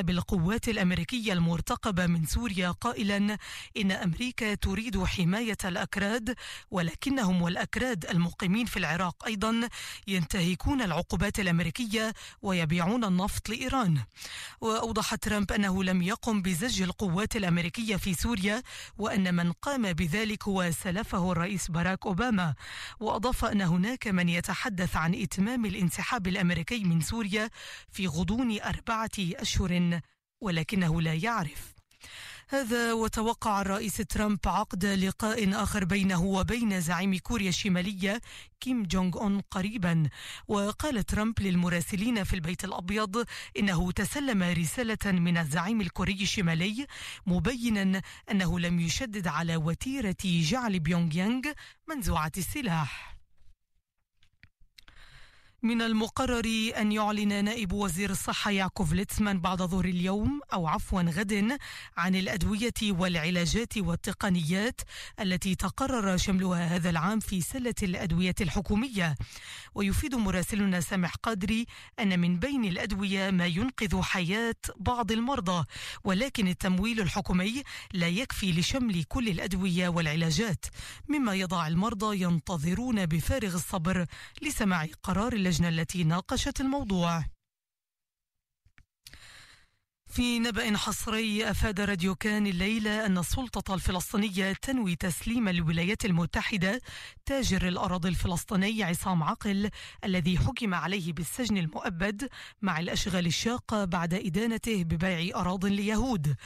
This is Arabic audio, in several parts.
بالقوات الأمريكية المرتقبة من سوريا قائلا إن أمريكا تريد حماية الأكراد ولكنهم والأكراد المقيمين في العراق أيضا ينتهكون العقوبات الأمريكية ويبيعون النفط لإيران. واوضح ترامب أنه لم يقم بزج القوات الأمريكية في سوريا وأن من قام بذلك هو سلفه الرئيس باراك أوباما. وأضاف أن هناك من يتحدث عن إتمام الانسحاب الأمريكي من سوريا في غضون أربعة ولكنه لا يعرف. هذا وتوقع الرئيس ترامب عقد لقاء آخر بينه وبين زعيم كوريا الشمالية كيم جونغ أون قريبا. وقال ترامب للمراسلين في البيت الأبيض إنه تسلم رسالة من الزعيم الكوري الشمالي مبينا أنه لم يشدد على وتيرة جعل بيونغ يانغ منزوعة السلاح. من المقرر أن يعلن نائب وزير الصحة يعقوب ليتسمان بعد ظهر اليوم أو عفوا غد عن الأدوية والعلاجات والتقنيات التي تقرر شملها هذا العام في سلة الأدوية الحكومية. ويفيد مراسلنا سامح قادري أن من بين الأدوية ما ينقذ حياة بعض المرضى ولكن التمويل الحكومي لا يكفي لشمل كل الأدوية والعلاجات. مما يضع المرضى ينتظرون بفارغ الصبر لسماع قرار اللجنة. التي ناقشت الموضوع. في نبأ حصري أفاد راديو كان الليلة أن السلطة الفلسطينية تنوي تسليم الولايات المتحدة تاجر الأراضي الفلسطيني عصام عقل الذي حكم عليه بالسجن المؤبد مع الأشغال الشاقة بعد إدانته ببيع أراض ليهود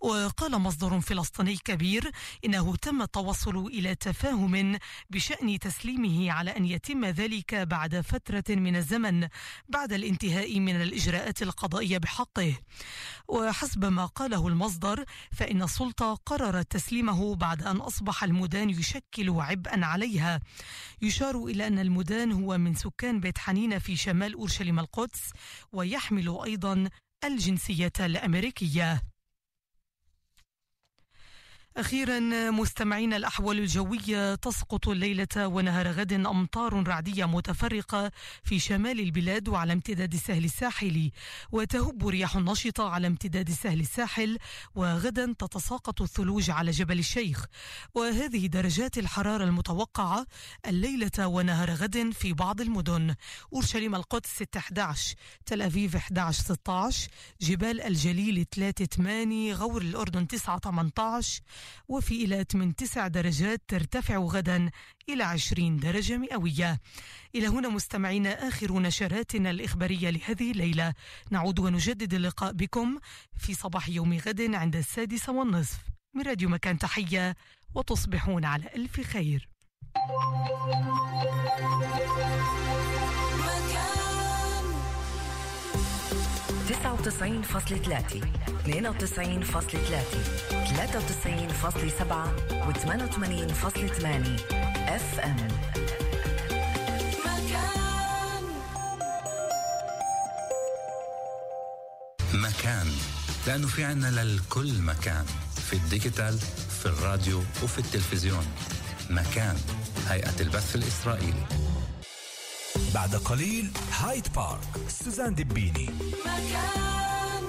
وقال مصدر فلسطيني كبير إنه تم التوصل إلى تفاهم بشأن تسليمه على أن يتم ذلك بعد فترة من الزمن بعد الانتهاء من الإجراءات القضائية بحقه. وحسب ما قاله المصدر فإن السلطة قررت تسليمه بعد أن أصبح المدان يشكل عبئا عليها. يشار إلى أن المدان هو من سكان بيت حنين في شمال أورشليم القدس ويحمل أيضا الجنسية الأمريكية. أخيرا مستمعين الأحوال الجوية تسقط الليلة ونهار غد أمطار رعدية متفرقة في شمال البلاد وعلى امتداد السهل الساحلي وتهب رياح نشطة على امتداد السهل الساحل وغدا تتساقط الثلوج على جبل الشيخ. وهذه درجات الحرارة المتوقعة الليلة ونهار غد في بعض المدن. أورشليم القدس 6 11 تل أبيب 11 16 جبال الجليل 3 8 غور الأردن 9 18 وفي إيلات من 9 درجات ترتفع غدا إلى 20 درجة مئوية. إلى هنا مستمعينا آخر نشراتنا الإخبارية لهذه الليلة. نعود ونجدد اللقاء بكم في صباح يوم غد عند السادسة والنصف. من راديو مكان تحية وتصبحون على ألف خير. 99.3 92.3 93.7 و88.8 FM مكان. لأنه في عنا للكل مكان. في ال digital في الراديو وفي التلفزيون. مكان. هيئة البث الإسرائيلي. بعد قليل هايد بارك سوزان دبيني مكان.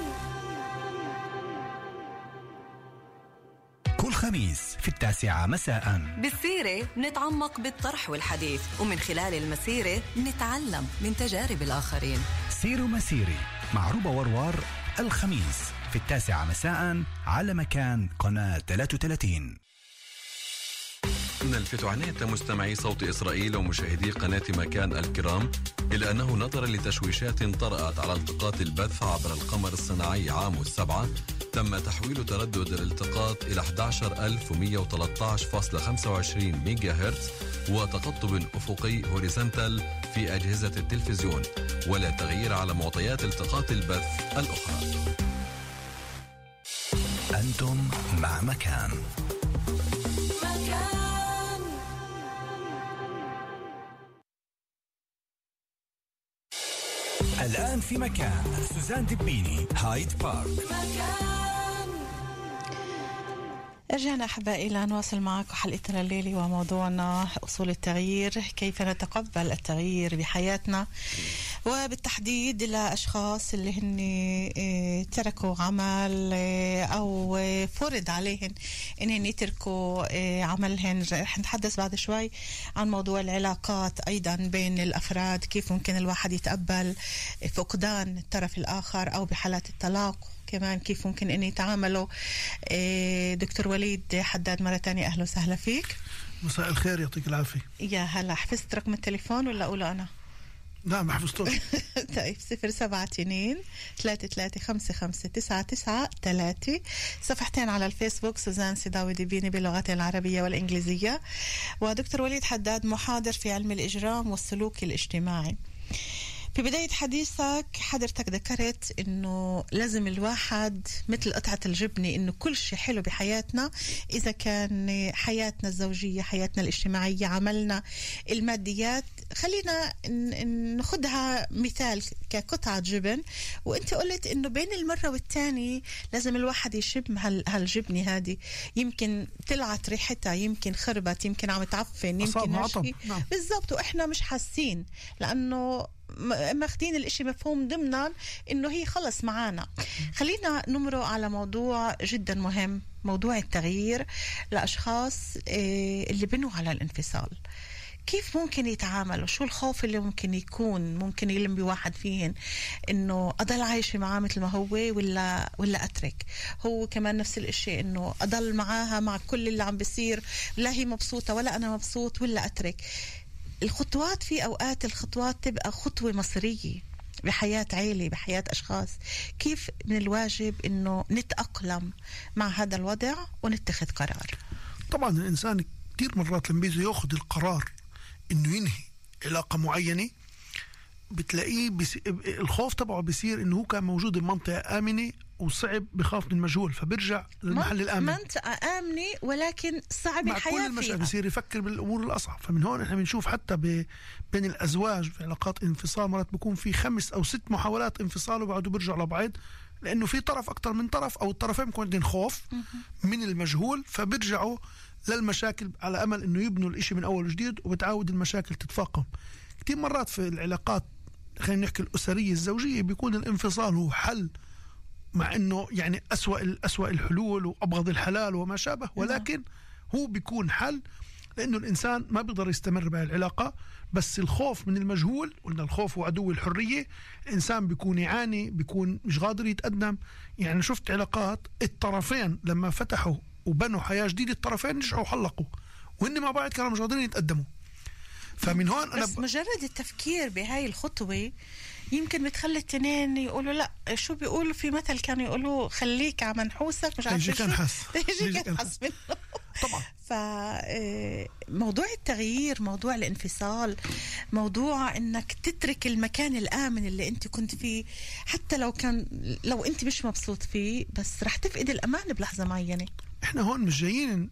كل خميس في التاسعة مساء. بالسيرة نتعمق بالطرح والحديث ومن خلال المسيرة نتعلم من تجارب الآخرين. سيروا مسيري مع روبا وروار الخميس في التاسعة مساء على مكان قناة 33 نلفت عناية مستمعي صوت إسرائيل ومشاهدي قناة مكان الكرام إلى أنه نظرا لتشويشات طرأت على التقاط البث عبر القمر الصناعي عاموس السبعة تم تحويل تردد الالتقاط إلى 11113.25 ميجا هرتز وتقطب أفقي horizontal في أجهزة التلفزيون ولا تغيير على معطيات التقاط البث الأخرى. أنتم مع مكان. الآن في مكان سوزان دبيني هايد بارك. رجعنا أحبائي لنواصل معكم حلقتنا الليلة وموضوعنا أصول التغيير كيف نتقبل التغيير بحياتنا؟ وبالتحديد لأشخاص اللي هن آه، تركوا عمل آه، أو آه، فرض عليهم إنهم يتركوا عملهم رح نتحدث بعد شوي عن موضوع العلاقات أيضا بين الأفراد كيف ممكن الواحد يتقبل فقدان الطرف الآخر أو بحالات الطلاق. كمان كيف ممكن إن يتعاملوا دكتور وليد حداد مرة تانية. أهلا وسهلا فيك. مساء الخير يعطيك العافية. يا هلا حفظت رقم التليفون ولا أقوله أنا؟ نعم ما حفظتوش. طيب صفر سبعة اتنين ثلاثة ثلاثة خمسة خمسة تسعة تسعة ثلاثة صفحتين على الفيسبوك سوزان سيداوي ديبيني باللغتين العربية والإنجليزية. ودكتور وليد حداد محاضر في علم الإجرام والسلوك الاجتماعي. في بداية حديثك حضرتك ذكرت إنه لازم الواحد مثل قطعة الجبنة إنه كل شيء حلو بحياتنا إذا كان حياتنا الزوجية حياتنا الاجتماعية عملنا الماديات خلينا ن- ن- ناخدها مثال كقطعة جبن. وأنت قلت إنه بين المرة والتانية لازم الواحد يشم هال هالجبنة هذه. يمكن طلعت ريحتها يمكن خربت يمكن عم تعفن يمكن نعم. بالضبط وإحنا مش حاسين. لأنه ماخدين الإشي مفهوم ضمنا إنه هي خلص معانا. خلينا نمرق على موضوع جدا مهم موضوع التغيير لأشخاص آه، اللي بنوا على الانفصال. كيف ممكن يتعاملوا؟ شو الخوف اللي ممكن يكون؟ ممكن يلم بواحد فيهن إنه أضل عايشة معاه مثل ما هو ولا ولا أترك؟ هو كمان نفس الإشي إنه أضل معاها مع كل اللي عم بيصير لا هي مبسوطة ولا أنا مبسوط ولا أترك. الخطوات في أوقات الخطوات تبقى خطوة مصيرية بحياة عيلة بحياة أشخاص. كيف من الواجب أنه نتأقلم مع هذا الوضع ونتخذ قرار؟ طبعا الإنسان كثير مرات لما بيجي ياخذ القرار إنه ينهي علاقة معينة بتلاقيه بس... الخوف تبعه بيصير إنه هو كان موجود بمنطقة آمنة وصعب بخاف من مجهول فبيرجع للمحل الآمن. منطقة آمنة ولكن صعب مع كل الحياة المشاكل بصير يفكر بالأمور الأصعب. فمن هون إحنا بنشوف حتى. بين الأزواج في علاقات انفصال مرات بيكون في خمس أو ست محاولات انفصال وبعدوا بيرجعوا لبعض لأنه في طرف أكثر من طرف أو الطرفين بيكون عندهم خوف من المجهول فبيرجعوا للمشاكل على أمل إنه يبنوا الإشي من أول وجديد وبتعاود المشاكل تتفاقم. كثير مرات في العلاقات خلينا نحكي الأسرية الزوجية بيكون الانفصال هو حل مع إنه يعني أسوأ الاسوا الحلول وأبغض الحلال وما شابه ولكن هو بيكون حل لأنه الإنسان ما بيقدر يستمر بهالعلاقه بس الخوف من المجهول قلنا الخوف هو عدو الحرية الإنسان بيكون يعاني بيكون مش قادر يتقدم. يعني شفت علاقات الطرفين لما فتحوا وبنوا حياة جديدة الطرفين رجعوا حلقوا وهن مع بعض كانوا مش قادرين يتقدموا. فمن هون أنا بس مجرد التفكير بهاي الخطوة يمكن بتخلي التنين يقولوا لا شو بيقولوا؟ في مثل كانوا يقولوا خليك على منحوسك مش عارفة يجيك شو. انحس. يجيك منه. طبعا. فموضوع التغيير موضوع الانفصال موضوع إنك تترك المكان الآمن اللي أنت كنت فيه. حتى لو كان لو أنت مش مبسوط فيه بس رح تفقد الأمان بلحظة معينة. إحنا هون مش جايين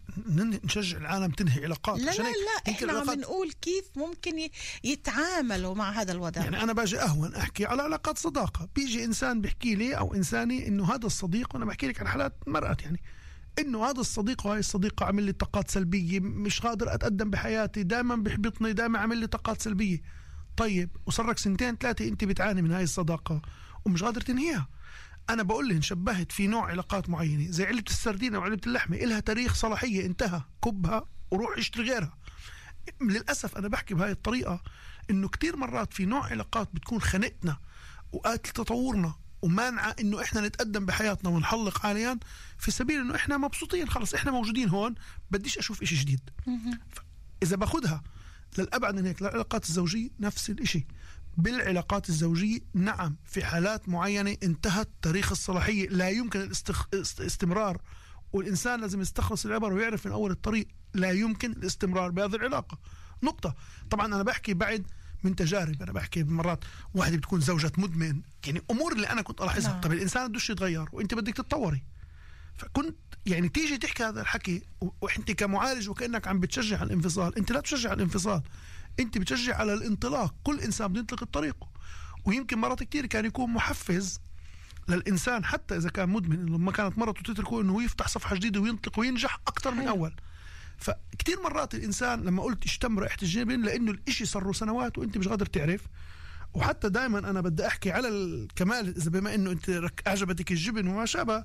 نشجع العالم تنهي علاقات لا لا لا إحنا عم نقول كيف ممكن يتعاملوا مع هذا الوضع. يعني أنا باجي أهون أحكي على علاقات صداقة. بيجي إنسان بيحكي لي أو انساني إنه هذا الصديق وأنا بحكي لك عن حالات مرأت يعني إنه هذا الصديق وهي الصديقة عمل لي طاقات سلبية مش قادر أتقدم بحياتي دائما بيحبطني دائما عمل لي طاقات سلبية. طيب وصار لك سنتين ثلاثة أنت بتعاني من هاي الصداقة ومش قادر تنهيها. أنا بقول لهم شبهت في نوع علاقات معينة زي علبة السردين أو علبه اللحمة إلها تاريخ صلاحية انتهى كبها وروح اشتري غيرها. للأسف أنا بحكي بهاي الطريقة إنه كتير مرات في نوع علاقات بتكون خنقتنا وقاتل تطورنا ومانعة إنه إحنا نتقدم بحياتنا ونحلق حاليا في سبيل إنه إحنا مبسوطين خلص إحنا موجودين هون بديش أشوف إشي جديد. إذا باخدها للأبعد من هيك للعلاقات الزوجية نفس الإشي. بالعلاقات الزوجية. نعم في حالات معينة انتهت تاريخ الصلاحية. لا يمكن الاستخ... است- استمرار والإنسان لازم يستخلص العبره ويعرف من أول الطريق. لا يمكن الاستمرار بهذه العلاقة. نقطة. طبعا أنا بحكي بعد من تجارب. أنا بحكي مرات واحدة بتكون زوجة مدمن. يعني أمور اللي أنا كنت ألاحظها. نعم. طب الإنسان بدوش يتغير وأنت بدك تتطوري. فكنت يعني تيجي تحكي هذا الحكي وأنت كمعالج وكأنك عم بتشجع على الانفصال. أنت لا تشجع على الانفصال. انت بتشجع على الانطلاق. كل انسان بده ينطلق ويمكن مرات كتير كان يكون محفز للإنسان حتى إذا كان مدمن لما كانت مرته تتركه إنه يفتح صفحة جديدة وينطلق وينجح أكثر من أول. فكتير مرات الإنسان لما قلت اشتم رائحة الجبن لأنه الإشي صار له سنوات وأنت مش قادر تعرف. وحتى دائما أنا بدي أحكي على الكمال إذا بما إنه أنت أعجبتك الجبن وما شابه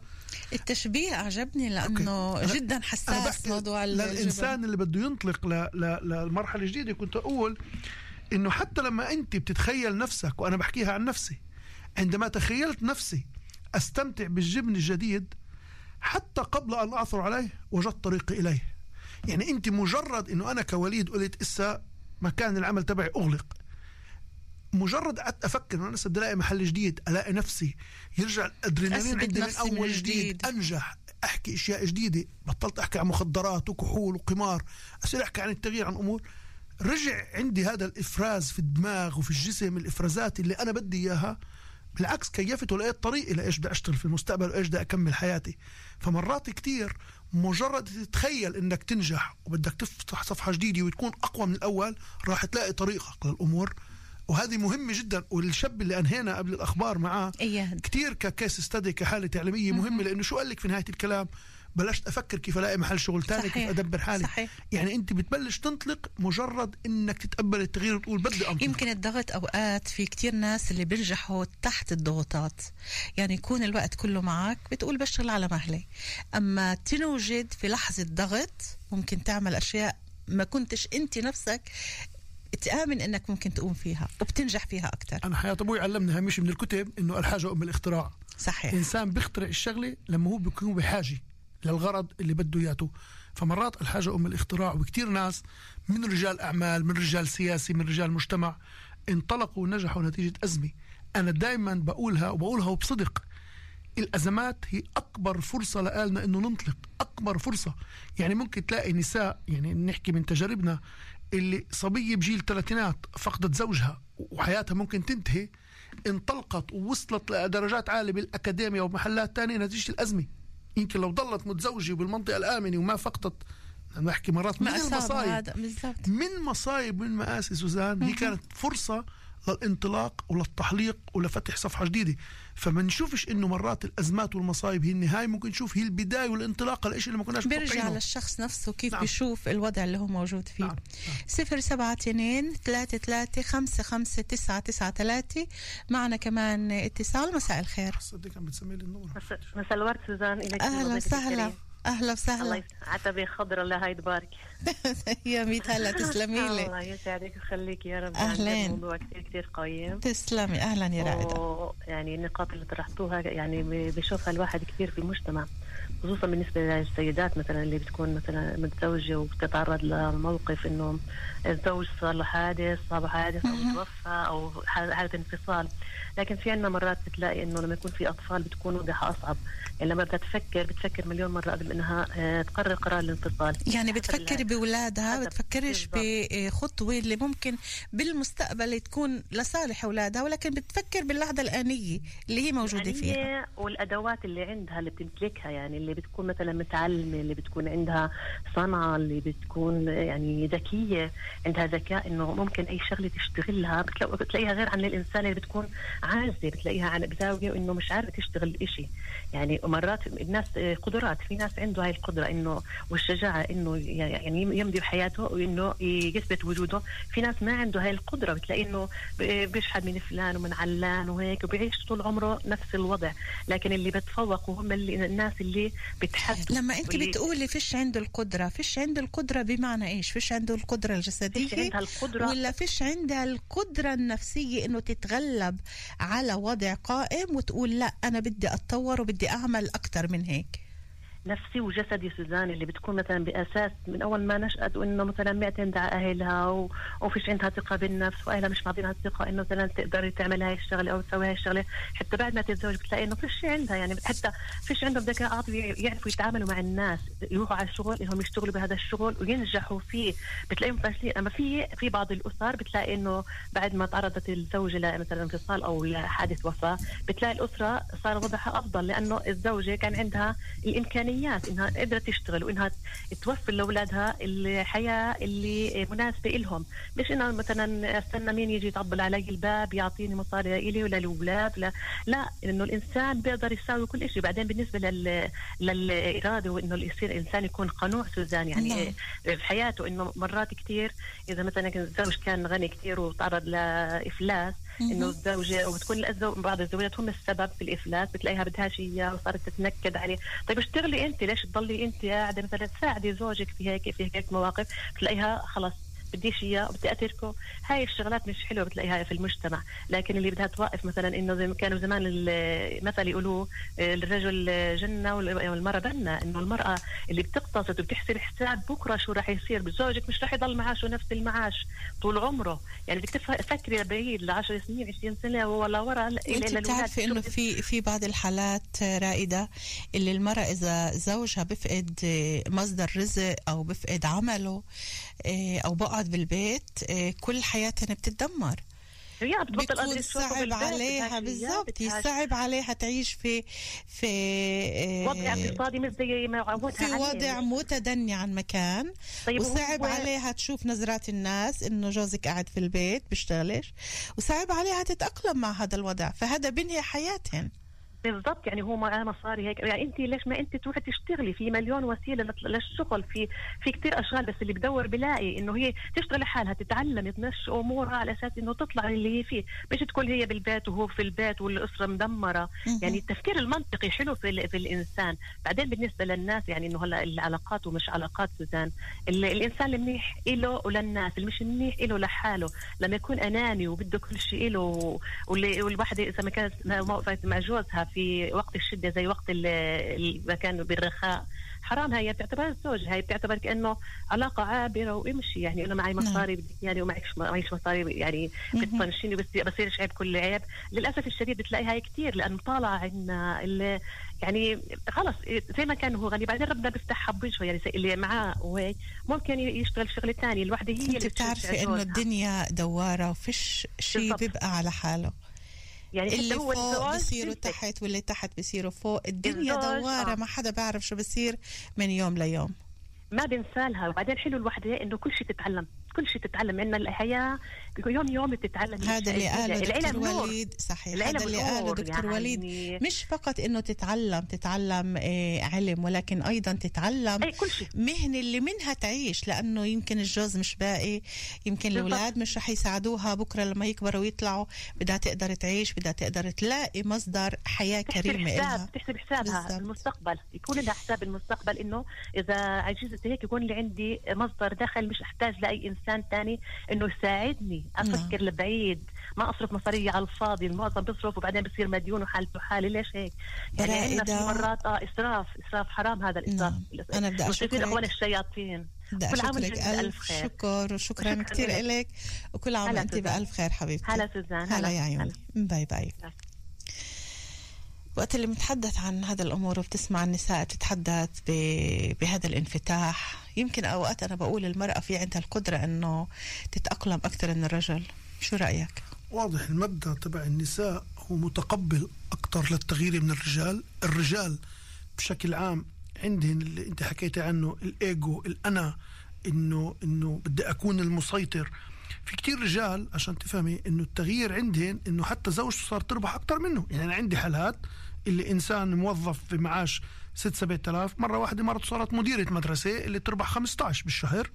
التشبيه عجبني لأنه okay. أنا- جدا حساس بحكي موضوع الجبن. للإنسان اللي بده ينطلق ل... ل... للمرحلة الجديدة كنت أقول إنه حتى لما أنت بتتخيل نفسك وأنا بحكيها عن نفسي عندما تخيلت نفسي أستمتع بالجبن الجديد حتى قبل أن أعثر عليه وجدت طريقي إليه يعني أنت مجرد إنه أنا كوليد قلت إسا مكان العمل تبعي أغلق مجرد قعدت أفكر انه أنا بدي ألاقي محل جديد ألاقي نفسي يرجع الأدرينالين عندي من نفسي من اول جديد. جديد أنجح أحكي أشياء جديدة بطلت أحكي عن مخدرات وكحول وقمار أصير أحكي عن التغيير عن أمور. رجع عندي هذا الإفراز في الدماغ وفي الجسم الإفرازات اللي أنا بدي إياها. بالعكس كيفت ولقيت طريقي لإيش بدي أشتغل في المستقبل وإيش بدي أكمل حياتي. فمرات كتير مجرد تتخيل إنك تنجح وبدك تفتح صفحة جديدة وتكون أقوى من الأول راح تلاقي طريقك للأمور. وهذه مهمة جدا والشاب اللي أنهينا قبل الأخبار معاه اياد كتير ككيس ستدي كحالة تعليميه مهمة لأنه شو قال لك في نهاية الكلام؟ بلشت أفكر كيف ألاقي محل شغل ثاني كيف صحيح. أدبر حالي. صحيح. يعني أنت بتبلش تنطلق مجرد إنك تتقبل التغيير وتقول بدي أنطلق. يمكن الضغط أوقات في كتير ناس اللي بينجحوا تحت الضغوطات. يعني يكون الوقت كله معك بتقول بشتغل على مهلي. أما تنوجد في لحظة ضغط ممكن تعمل أشياء ما كنتش أنت نفسك تآمن إنك ممكن تقوم فيها وبتنجح فيها أكثر أنا حياة أبوي علمني مش من الكتب إنه الحاجة أم الاختراع. صحيح. الانسان بيخترع الشغلة لما هو بيكون بحاجة للغرض اللي بده إياته. فمرات الحاجة أم الاختراع وكثير ناس من رجال أعمال من رجال سياسي من رجال مجتمع انطلقوا ونجحوا نتيجة أزمة. أنا دائما بقولها وبقولها وبصدق. الأزمات هي أكبر فرصة لنا إنه ننطلق. أكبر فرصة. يعني ممكن تلاقي نساء يعني نحكي من تجاربنا اللي صبيه بجيل الثلاثينات فقدت زوجها وحياتها ممكن تنتهي انطلقت ووصلت لدرجات عالية بالاكاديميا ومحلات تانية نتيجة الأزمة. يمكن لو ضلت متزوجة وبالمنطقه الآمنة وما فقدت نحكي مرات من المصايب. من مصايب من مآسي سوزان هي كانت فرصة للانطلاق وللتحليق ولفتح صفحة جديدة. فما نشوفش إنه مرات الأزمات والمصايب هي النهاية ممكن نشوف هي البداية والانطلاق لإشي اللي ما كناش بيرجع للشخص نفسه كيف نعم. بيشوف الوضع اللي هو موجود فيه. نعم. صفر سبعة اتنين ثلاثة ثلاثة خمسة خمسة تسعة تسعة ثلاثة. معنا كمان اتصال. مساء الخير. صدق كان بتسمي لي النمرة مس- مساء الورد سوزان وضيفك وسهلا. الله وسهلا. عتبة خضرة الله هاي تبارك. يا ميت هلا تسلمي لي. الله يسعدك ويخليك يا رب. يعني الموضوع كثير كثير قيم. تسلمي. أهلا يا رائدة. و- يعني النقاط اللي طرحتوها يعني بشوفها الواحد كثير في المجتمع خصوصا بالنسبة للسيدات مثلا اللي بتكون مثلا متزوجة وبتتعرض لموقف إنه الزوج صار له حادث صار له حادث أو توفى أو حالة حالة انفصال. لكن في عندنا مرات بتلاقي إنه لما يكون في أطفال بتكون وضعها أصعب. يعني لما بدها تفكر بتفكر مليون مرة قبل إنها آه، تقرر قرار الانفصال. يعني حسب بأولادها حسب- بتفكرش بخطوة اللي ممكن بالمستقبل تكون لصالح أولادها ولكن بتفكر باللحظة الآنية اللي هي موجودة يعني فيها. والأدوات اللي عندها اللي بتمتلكها يعني اللي بتكون مثلا متعلمة اللي بتكون عندها صنعة اللي بتكون يعني ذكية عندها ذكاء إنه ممكن أي شغلة تشتغلها. بتلاقي- بتلاقيها غير عن الإنسان اللي بتكون عاجزه بتلاقيها عن بزاويه إنه مش عارفة تشتغل شيء يعني مرات الناس قدرات في ناس عنده هاي القدرة إنه والشجاعة إنه يعني يمضي بحياته وإنه يثبت وجوده. في ناس ما عنده هاي القدرة بتلاقي إنه بيشحد من فلان ومن علان وهيك وبيعيش طول عمره نفس الوضع. لكن اللي بتفوقوا هم اللي الناس اللي بتحدوا لما أنت بتقولي فيش عنده القدرة فيش عنده القدرة بمعنى إيش؟ فيش عنده القدرة فيش الجسديه عندها القدرة. ولا فيش عندها القدرة النفسية إنه تتغلب على وضع قائم وتقول لا أنا بدي أتطور وبدي أعمل أكثر من هيك؟ نفسي وجسدي سوزان اللي بتكون مثلا بأساس من أول ما نشأت وإنه مثلا معتمد على أهلها و... وفيش عندها ثقة بالنفس وأهلها مش معطينها الثقة إنه مثلا تقدر تعمل هاي الشغلة أو تسوي هاي الشغلة. حتى بعد ما تتزوج بتلاقي إنه فيش عندها يعني حتى فيش عندهم ذكاء عاطفي يعرفوا يتعاملوا مع الناس يروحوا على الشغل إنهم يشتغلوا بهذا الشغل وينجحوا فيه. بتلاقيهم فاشلين. أما في في بعض الأسر بتلاقي إنه بعد ما تعرضت الزوجة لمثلا انفصال أو لحادث وفاة بتلاقي الأسرة صار وضعها أفضل لأنه الزوجة كان عندها الامكانيات إنها قدرت تشتغل وإنها توفر لأولادها الحياة اللي مناسبة لهم مش انها مثلا استنى مين يجي يطبل علي الباب يعطيني مصاري لي ولا الاولاد لا. لا إنه الإنسان بيقدر يساوي كل شيء بعدين بالنسبة لل للإرادة وإنه يصير الانسان يكون قنوع سوزان يعني نعم. في حياته إنه مرات كثير إذا مثلا الزوج كان غني كثير وتعرض لإفلاس إنه الزوجة وبتكون الزو... بعض الزوجات هم السبب في الإفلاس بتلاقيها بدهاش إياه وصارت تتنكد عليه. طيب اشتغلي أنت ليش تضلي أنت قاعدة مثلا تساعدي زوجك في هيك في هيك مواقف؟ بتلاقيها خلص بديش إياه وبدي أتركه. هاي الشغلات مش حلوة بتلاقيها في المجتمع. لكن اللي بدها توقف مثلا إنه زي ما كانوا زمان المثل يقولوه الرجل جنة والمرأة بنة. إنه المرأة اللي بتقتصد وبتحسب حساب بكرة شو راح يصير بزوجك مش راح يضل معاشه نفس المعاش طول عمره. يعني بدك تفكري بعيد ل 10 سنين 20 سنة ولا ورا انت بتعرفي إنه في في بعض الحالات رائدة اللي المرأة إذا زوجها بفقد مصدر رزق أو بفقد عمله أو بقعد بالبيت كل حياتها بتتدمر. هي بتبطل بيكون صعب عليها بالضبط صعب عليها تعيش في في وضع اقتصادي مش زي ما في وضع متدني عن مكان. طيب وصعب عليها تشوف نظرات الناس إنه جوزك قاعد في البيت بيشتغلش. وصعب عليها تتأقلم مع هذا الوضع. فهذا بنهي حياتهن. بالضبط يعني هو معاه مصاري هيك. يعني انت ليش ما انت تروحي تشتغلي في مليون وسيلة للشغل في في كثير أشغال بس اللي بدور بلاقي إنه هي تشتغل لحالها تتعلم تمشي امورها على أساس إنه تطلع اللي هي فيه. مش تكون هي بالبيت وهو في البيت والأسرة مدمرة. يعني التفكير المنطقي حلو في, في الإنسان. بعدين بالنسبة للناس يعني إنه هلأ العلاقات ومش علاقات سوزان. الإنسان المنيح له وللناس اللي مش منيح له لحاله. لما يكون أناني وبده كل شيء له والواحدة إذا ما كانت مع جوزها في وقت الشدة زي وقت اللي كانوا بالرخاء. حرام هي بتعتبر الزوج هي بتعتبر كأنه علاقة عابرة وامشي. يعني أنا معي مصاري بدك يعني ومعكش معيش مصاري يعني بتطنشيني بس بصيرش عيب كل عيب. للأسف الشديد بتلاقي هاي كثير لأنه طالع عنا اللي يعني خلص زي ما كان هو غني بعدين ربنا بيفتحها بوجهه يعني اللي معاه وهيك ممكن يشتغل شغلة ثانية الوحدة هي أنت بتعرفي إنه الدنيا دوارة وفيش شيء بيبقى على حاله. يعني اللي فوق بصيروا تحت واللي تحت بصيروا فوق. الدنيا دوارة ما حدا بيعرف شو بصير من يوم ليوم. ما بنسالها وبعدين حلو الوحدة؟ إنه كل شيء تتعلم. كل شيء تتعلم. عندنا الحياة يوم يوم بتتعلم هذا اللي قاله دكتور وليد صحيح. هذا اللي قاله دكتور يعني وليد. مش فقط إنه تتعلم تتعلم إيه علم ولكن أيضا تتعلم أي كل شيء. مهنة اللي منها تعيش لأنه يمكن الجوز مش باقي. يمكن الأولاد مش رح يساعدوها بكرة لما يكبروا ويطلعوا بدها تقدر تعيش بدها تقدر تلاقي مصدر حياة كريمة لها تحسب حسابها. بالزبط. المستقبل يكون لها حساب المستقبل إنه إذا عجزت هيك يكون لي عندي مصدر دخل مش أحتاج لأي إنسان ثاني إنه يساعدني. أفكر نعم. لبعيد ما أصرف مصاري على الفاضي المعظم بيصرف وبعدين بصير مديون وحالته حالي ليش هيك؟ يعني عندنا في مرات آه إسراف إسراف حرام هذا الإسراف. نعم. أنا بدي أشكرك. اخوان الشياطين. كل عام وأنت بألف خير. شكر وشكرا كثير لك. وكل عام وأنت بألف خير حبيبتي. هلا سوزان. هلا يا عيوني. bye bye. وقت اللي بنتحدث عن هذا الأمور وبتسمع النساء تتحدث بهذا الانفتاح يمكن أوقات أنا بقول المرأة في عندها القدرة أنه تتأقلم أكثر من الرجل. شو رأيك؟ واضح المبدأ تبع النساء هو متقبل أكثر للتغيير من الرجال. الرجال بشكل عام عندهم اللي أنت حكيتي عنه الإيجو الأنا انه إنه بدي أكون المسيطر. في كتير رجال عشان تفهمي إنه التغيير عندهم إنه حتى زوجته صار تربح أكثر منه. يعني أنا عندي حالات اللي إنسان موظف بمعاش 6 7000 مرة واحدة مرته صارت مديرة مدرسة اللي تربح 15 بالشهر.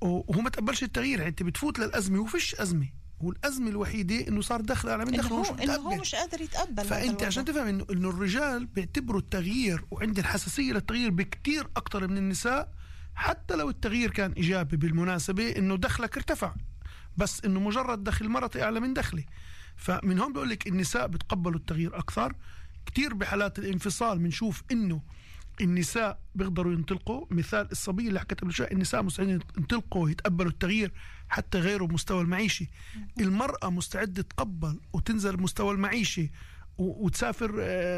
وهو ما تقبلش التغيير يعني أنت بتفوت للأزمة وفيش أزمة. والأزمة الوحيدة إنه صار دخل اعلى من دخله مش إنه هو مش قادر يتقبل فأنت عشان تفهم انه إنه الرجال بيعتبروا التغيير وعندهم حساسية للتغيير بكثير أكثر من النساء حتى لو التغيير كان إيجابي بالمناسبة إنه دخلك ارتفع. بس إنه مجرد دخل مرتي اعلى من دخلي فمن هون بقول لك النساء بتقبلوا التغيير أكثر. كثير بحالات الانفصال بنشوف إنه النساء بيقدروا ينطلقوا. مثال الصبية اللي حكيت قبل شوي النساء مستعدين ينطلقوا يتقبلوا التغيير حتى غيروا المستوى المعيشي المرأة مستعدة تقبل وتنزل المستوى المعيشي وتسافر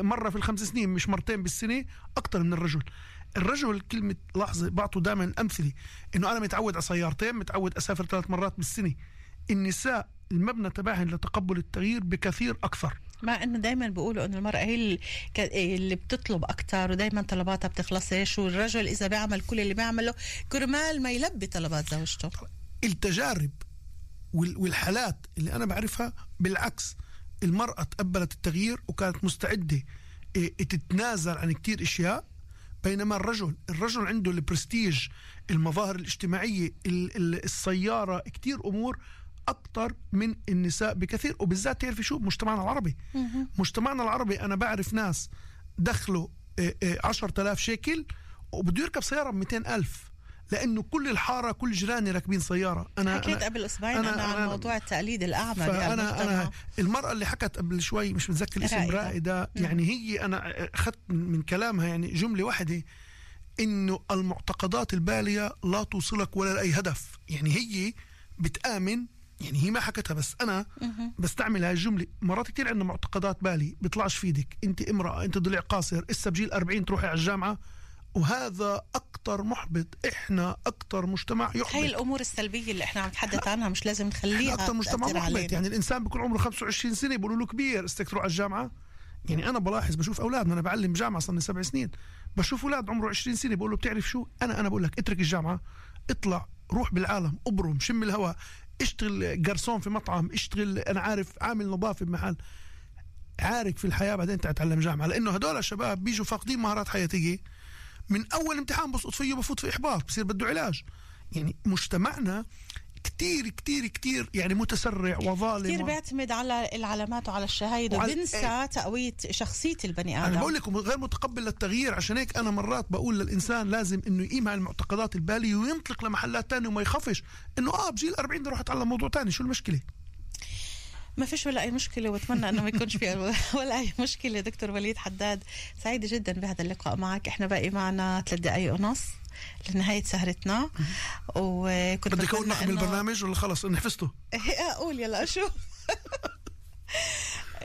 مرة في الخمس سنين مش مرتين بالسنة أكثر من الرجل. الرجل كلمة لحظة بعطوا دائما أمثلة. إنه أنا متعود على سيارتين متعود أسافر ثلاث مرات بالسنة. النساء المبنى تبعهن لتقبل التغيير بكثير أكثر. مع إنه دائما بيقولوا إنه المرأة هي اللي بتطلب أكثر ودائما طلباتها بتخلصش والرجل إذا بيعمل كل اللي بيعمله كرمال ما يلبي طلبات زوجته. التجارب والحالات اللي أنا بعرفها بالعكس المرأة تقبلت التغيير وكانت مستعدة تتنازل عن كتير أشياء. بينما الرجل الرجل عنده البرستيج المظاهر الاجتماعية السيارة كتير أمور أكثر من النساء بكثير وبالذات تعرفي شو؟ مجتمعنا العربي. مجتمعنا العربي أنا بعرف ناس دخلوا 10000 شيكل وبده يركب سيارة ب 200000 لأنه كل الحارة كل جيراني راكبين سيارة. أنا حكيت أنا قبل أسبوعين أنا, عن موضوع التقليد الأعمى بهالمجتمع. أنا المرأة اللي حكت قبل شوي مش متذكر اسم رائدة. رائدة يعني هي أنا أخذت من كلامها يعني جملة واحدة إنه المعتقدات البالية لا توصلك ولا لأي هدف. يعني هي بتآمن يعني هي ما حكتها بس أنا بستعمل هاي الجمله مرات كثير عندنا معتقدات بالي بيطلعش فيدك أنت امرأة أنت ضلع قاصر إسا بجيل 40 تروحي على الجامعة وهذا أكثر محبط إحنا أكثر مجتمع يحبط. هي الأمور السلبية اللي إحنا عم نتحدث عنها مش لازم نخليها أكثر مجتمع محبط. علينا. يعني الإنسان بيكون عمره 25 سنة بيقولوا له كبير استك تروح على الجامعة. يعني أنا بلاحظ بشوف أولادنا أنا بعلم جامعه صار لي سبع سنين. بشوف أولاد عمره 20 سنة بقول له بتعرف شو؟ أنا أنا بقول لك اترك الجامعة اطلع روح بالعالم ابرم شم الهواء اشتغل جرسون في مطعم اشتغل أنا عارف عامل نظافة بمحل. عارك في الحياة بعدين تتعلم جامعة. لأنه هدول الشباب بيجوا فاقدين مهارات حياتية. من أول امتحان بسقط فيه بفوت في إحباط بصير بده علاج. يعني مجتمعنا كتير كتير كتير يعني متسرع وظالم كثير و- بيعتمد على العلامات وعلى الشهايد وبنسى تقوية شخصية البني آدم. أنا بقول لك غير متقبل للتغيير عشان هيك أنا مرات بقول للإنسان لازم إنه يقيم على المعتقدات البالية وينطلق لمحلات تانية وما يخافش. إنه آه بجيل 40 بدي أروح أتعلم موضوع تاني شو المشكلة؟ ما فيش ولا أي مشكلة وأتمنى إنه ما يكونش في ولا أي مشكلة. دكتور وليد حداد سعيدة جدا بهذا اللقاء معك. إحنا باقي معنا ثلاث دقائق ونص لنهاية سهرتنا. وكنت بدك أقول إنه- البرنامج ولا خلص؟ اني حفظته أقول يلا أشوف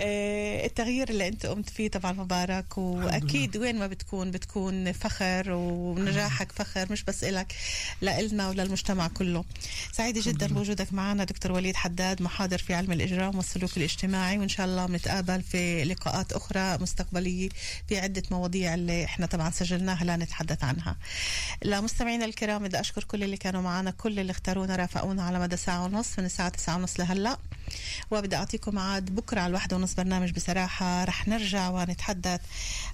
التغيير اللي انت قمت فيه طبعا مبارك وأكيد وين ما بتكون بتكون فخر ونجاحك فخر مش بس إلك لإلنا وللمجتمع كله. سعيدة جدا بوجودك معنا دكتور وليد حداد محاضر في علم الإجرام والسلوك الاجتماعي وإن شاء الله بنتقابل في لقاءات أخرى مستقبلية في عدة مواضيع اللي إحنا طبعا سجلناها لا نتحدث عنها. لمستمعينا الكرام بدي أشكر كل اللي كانوا معنا كل اللي اختارونا رافقونا على مدى ساعة ونص من الساعة 9 ونص لهلأ. وبدي أعطيكم ميعاد بكرة على الواحدة ونص برنامج بصراحة. رح نرجع ونتحدث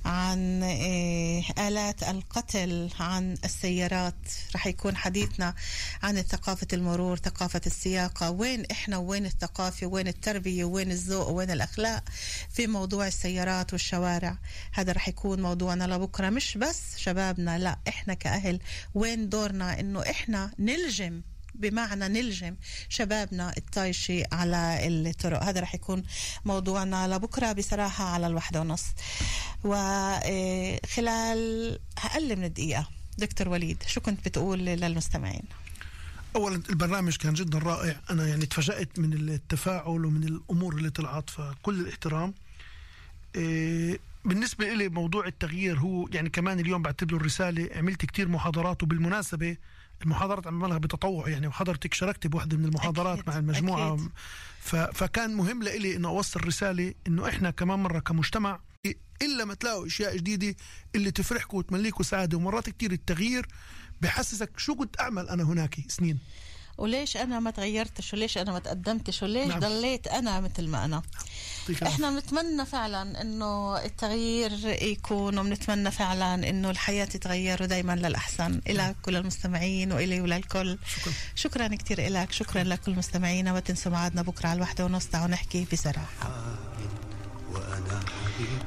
عن إيه، آلات القتل عن السيارات. رح يكون حديثنا عن ثقافة المرور ثقافة السياقة. وين إحنا وين الثقافة وين التربية وين الذوق وين الأخلاق في موضوع السيارات والشوارع. هذا رح يكون موضوعنا لبكرة. مش بس شبابنا لا إحنا كأهل وين دورنا إنه إحنا نلجم بمعنى نلجم شبابنا الطايشة على الطرق. هذا رح يكون موضوعنا. لبكرة بصراحة على الواحدة ونص. وخلال أقل من دقيقة دكتور وليد شو كنت بتقول للمستمعين؟ اولا البرنامج كان جدا رائع. أنا يعني تفاجأت من التفاعل ومن الأمور اللي طلعت. فكل الاحترام. إيه، بالنسبة لي موضوع التغيير هو يعني كمان اليوم بعتبره الرسالة عملت كتير محاضرات وبالمناسبة المحاضرات عملها بتطوع يعني وحضرتك شاركت بواحدة من المحاضرات أكيد، مع المجموعة. أكيد. ف فكان مهم لإلي إنه أوصل رسالة إنه إحنا كمان مرة كمجتمع إلا ما تلاقوا أشياء جديدة اللي تفرحكم وتمليكوا سعادة. ومرات كتير التغيير بحسسك شو كنت أعمل أنا هناك سنين؟ وليش أنا ما تغيرتش؟ وليش أنا ما تقدمتش؟ وليش نعم. ضليت أنا مثل ما أنا؟ يعطيك العافية. إحنا بنتمنى فعلا إنه التغيير يكون وبنتمنى فعلا إنه الحياة تتغير ودائما للأحسن. الك وللمستمعين والي وللكل شكرا. شكرا كثير لك شكرا لكل مستمعينا ما تنسوا ميعادنا بكرة على الواحدة ونص تعالوا نحكي بصراحه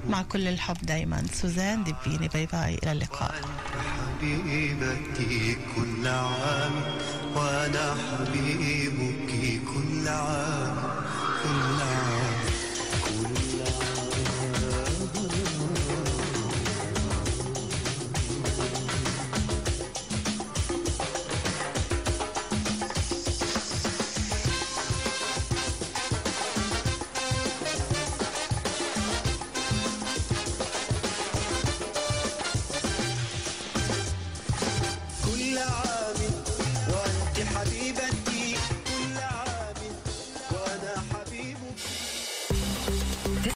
مع كل الحب دائما سوزان دبيني. bye bye. إلى اللقاء. حبيبتي كل عام وأنا حبيبك كل عام. كل عام.